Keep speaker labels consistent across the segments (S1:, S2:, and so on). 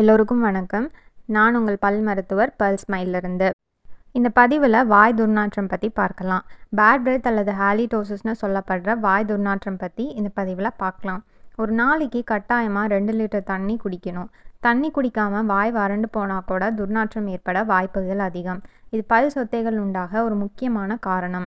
S1: எல்லோருக்கும் வணக்கம். நான் உங்கள் பல் மருத்துவர் பல் ஸ்மைலிருந்து. இந்த பதிவில் வாய் துர்நாற்றம் பற்றி பார்க்கலாம். பேட் பிரெத் அல்லது ஹாலிடோசிஸ்னு சொல்லப்படுற வாய் துர்நாற்றம் பற்றி இந்த பதிவில் பார்க்கலாம். ஒரு நாளைக்கு கட்டாயமாக ரெண்டு லிட்டர் தண்ணி குடிக்கணும். தண்ணி குடிக்காமல் வாய் வறண்டு போனால் கூட துர்நாற்றம் ஏற்பட வாய்ப்புகள் அதிகம். இது பல் சொத்தைகள் உண்டாக ஒரு முக்கியமான காரணம்.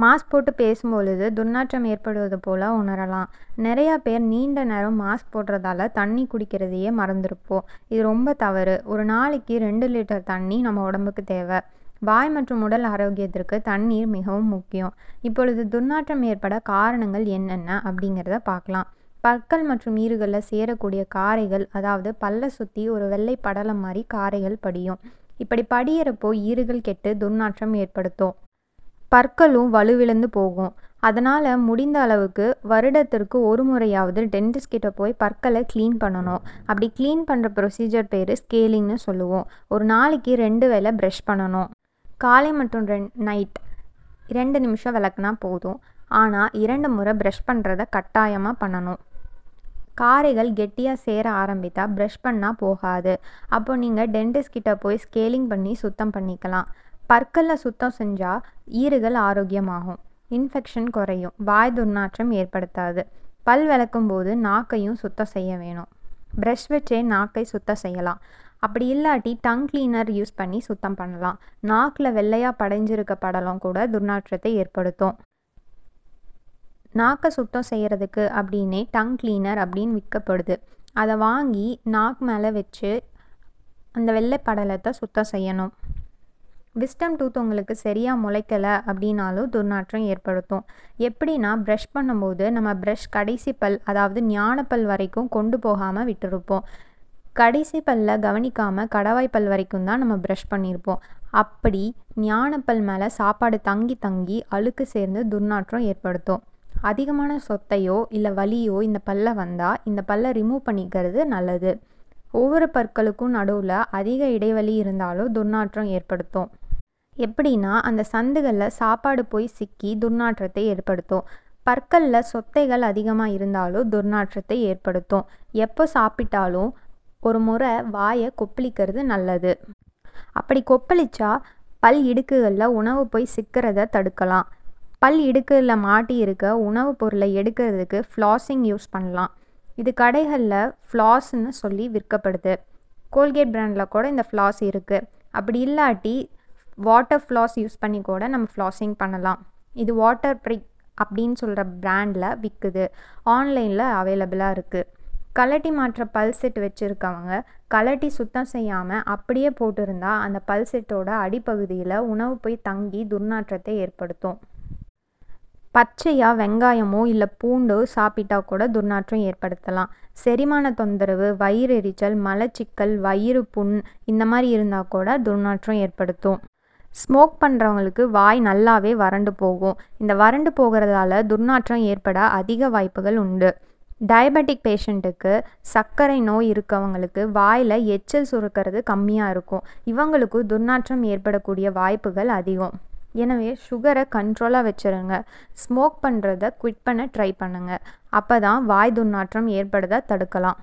S1: மாஸ்க் போட்டு பேசும்பொழுது துர்நாற்றம் ஏற்படுவது போல உணரலாம். நிறையா பேர் நீண்ட நேரம் மாஸ்க் போடுறதால தண்ணி குடிக்கிறதையே மறந்துருப்போம். இது ரொம்ப தவறு. ஒரு நாளைக்கு ரெண்டு லிட்டர் தண்ணி நம்ம உடம்புக்கு தேவை. வாய் மற்றும் உடல் ஆரோக்கியத்திற்கு தண்ணீர் மிகவும் முக்கியம். இப்பொழுது துர்நாற்றம் ஏற்பட காரணங்கள் என்னென்ன அப்படிங்கிறத பார்க்கலாம். பற்கள் மற்றும் ஈறுகளில் சேரக்கூடிய காரைகள் அதாவது பல்ல சுற்றி ஒரு வெள்ளை படலம் மாதிரி காரைகள் படியும். இப்படி படியிறப்போ ஈறுகள் கெட்டு துர்நாற்றம் ஏற்படுத்தும். பற்களும் வலுவிழந்து போகும். அதனால் முடிந்த அளவுக்கு வருடத்திற்கு ஒரு முறையாவது டென்டிஸ்ட் கிட்ட போய் பற்களை க்ளீன் பண்ணணும். அப்படி க்ளீன் பண்ணுற ப்ரொசீஜர் பேர் ஸ்கேலிங்னு சொல்லுவோம். ஒரு நாளைக்கு ரெண்டு வேளை ப்ரஷ் பண்ணணும். காலை மற்றும் ரெண் நைட் ரெண்டு நிமிஷம் விளக்குனா போதும். ஆனால் இரண்டு முறை ப்ரஷ் பண்ணுறத கட்டாயமாக பண்ணணும். காரைகள் கெட்டியாக சேர ஆரம்பித்தா ப்ரஷ் பண்ணால் போகாது. அப்போ நீங்கள் டென்டிஸ்ட் கிட்ட போய் ஸ்கேலிங் பண்ணி சுத்தம் பண்ணிக்கலாம். பற்களில் சுத்தம் செஞ்சால் ஈறுகள் ஆரோக்கியமாகும். இன்ஃபெக்ஷன் குறையும். வாய் துர்நாற்றம் ஏற்படுத்தாது. பல் விளக்கும் போது நாக்கையும் சுத்தம் செய்ய வேணும். ப்ரஷ் வச்சே நாக்கை சுத்தம் செய்யலாம். அப்படி இல்லாட்டி டங் கிளீனர் யூஸ் பண்ணி சுத்தம் பண்ணலாம். நாக்கில் வெள்ளையாக படைஞ்சிருக்க படலம் கூட துர்நாற்றத்தை ஏற்படுத்தும். நாக்கை சுத்தம் செய்கிறதுக்கு அப்படின்னே டங் கிளீனர் அப்படின்னு விற்கப்படுது. அதை வாங்கி நாக் மேலே வச்சு அந்த வெள்ளை படலத்தை சுத்தம் செய்யணும். விஸ்டம் டூத் உங்களுக்கு சரியாக முளைக்கலை அப்படின்னாலும் துர்நாற்றம் ஏற்படுத்தும். எப்படின்னா ப்ரஷ் பண்ணும்போது நம்ம ப்ரஷ் கடைசி பல் அதாவது ஞானப்பல் வரைக்கும் கொண்டு போகாமல் விட்டுருப்போம். கடைசி பல்ல கவனிக்காமல் கடவாய்ப்பல் வரைக்கும் தான் நம்ம ப்ரஷ் பண்ணியிருப்போம். அப்படி ஞானப்பல் மேலே சாப்பாடு தங்கி தங்கி அழுக்கு சேர்ந்து துர்நாற்றம் ஏற்படுத்தும். அதிகமான சொத்தையோ இல்லை வலியோ இந்த பல்ல வந்தால் இந்த பல்லை ரிமூவ் பண்ணிக்கிறது நல்லது. ஒவ்வொரு பற்களுக்கும் நடுவில் அதிக இடைவெளி இருந்தாலும் துர்நாற்றம் ஏற்படுத்தும். எப்படின்னா அந்த சந்துகளில் சாப்பாடு போய் சிக்கி துர்நாற்றத்தை ஏற்படுத்தும். பற்களில் சொத்தைகள் அதிகமாக இருந்தாலும் துர்நாற்றத்தை ஏற்படுத்தும். எப்போ சாப்பிட்டாலும் ஒரு முறை வாயை கொப்பளிக்கிறது நல்லது. அப்படி கொப்பளிச்சா பல் இடுக்குகளில் உணவு போய் சிக்கிறத தடுக்கலாம். பல் இடுக்குகளில் மாட்டி இருக்க உணவுப் பொருளை எடுக்கிறதுக்கு ஃப்ளாஸிங் யூஸ் பண்ணலாம். இது கடைகளில் ஃப்ளாஸ்ன்னு சொல்லி விற்கப்படுது. கோல்கேட் பிராண்டில் கூட இந்த ஃப்ளாஸ் இருக்குது அப்படி இல்லாட்டி வாட்டர் ஃப்ளாஸ் யூஸ் பண்ணி கூட நம்ம ஃப்ளாஸிங் பண்ணலாம். இது வாட்டர் ப்ரிக் அப்படின்னு சொல்கிற ப்ராண்டில் விற்குது ஆன்லைனில் அவைலபிளாக இருக்குது கலட்டி மாற்ற பல் செட் வச்சுருக்கவங்க கலட்டி சுத்தம் செய்யாமல் அப்படியே போட்டிருந்தா அந்த பல் செட்டோட அடிப்பகுதியில் உணவு போய் தங்கி துர்நாற்றத்தை ஏற்படுத்தும். பச்சையாக வெங்காயமோ இல்லை பூண்டோ சாப்பிட்டா கூட துர்நாற்றம் ஏற்படுத்தலாம். செரிமான தொந்தரவு வயிறு எரிச்சல் மலச்சிக்கல் வயிறு புண் இந்த மாதிரி இருந்தால் கூட துர்நாற்றம் ஏற்படுத்தும். ஸ்மோக் பண்ணுறவங்களுக்கு வாய் நல்லாவே வறண்டு போகும். இந்த வறண்டு போகிறதால துர்நாற்றம் ஏற்பட அதிக வாய்ப்புகள் உண்டு. டயபெட்டிக் பேஷண்ட்டுக்கு சர்க்கரை நோய் இருக்கவங்களுக்கு வாயில் எச்சல் சுருக்கிறது கம்மியாக இருக்கும். இவங்களுக்கு துர்நாற்றம் ஏற்படக்கூடிய வாய்ப்புகள் அதிகம். எனவே சுகரை கண்ட்ரோலாக வச்சுருங்க. ஸ்மோக் பண்ணுறத குவிட் பண்ண ட்ரை பண்ணுங்கள் அப்போ தான் வாய் துர்நாற்றம் ஏற்படுறத தடுக்கலாம்.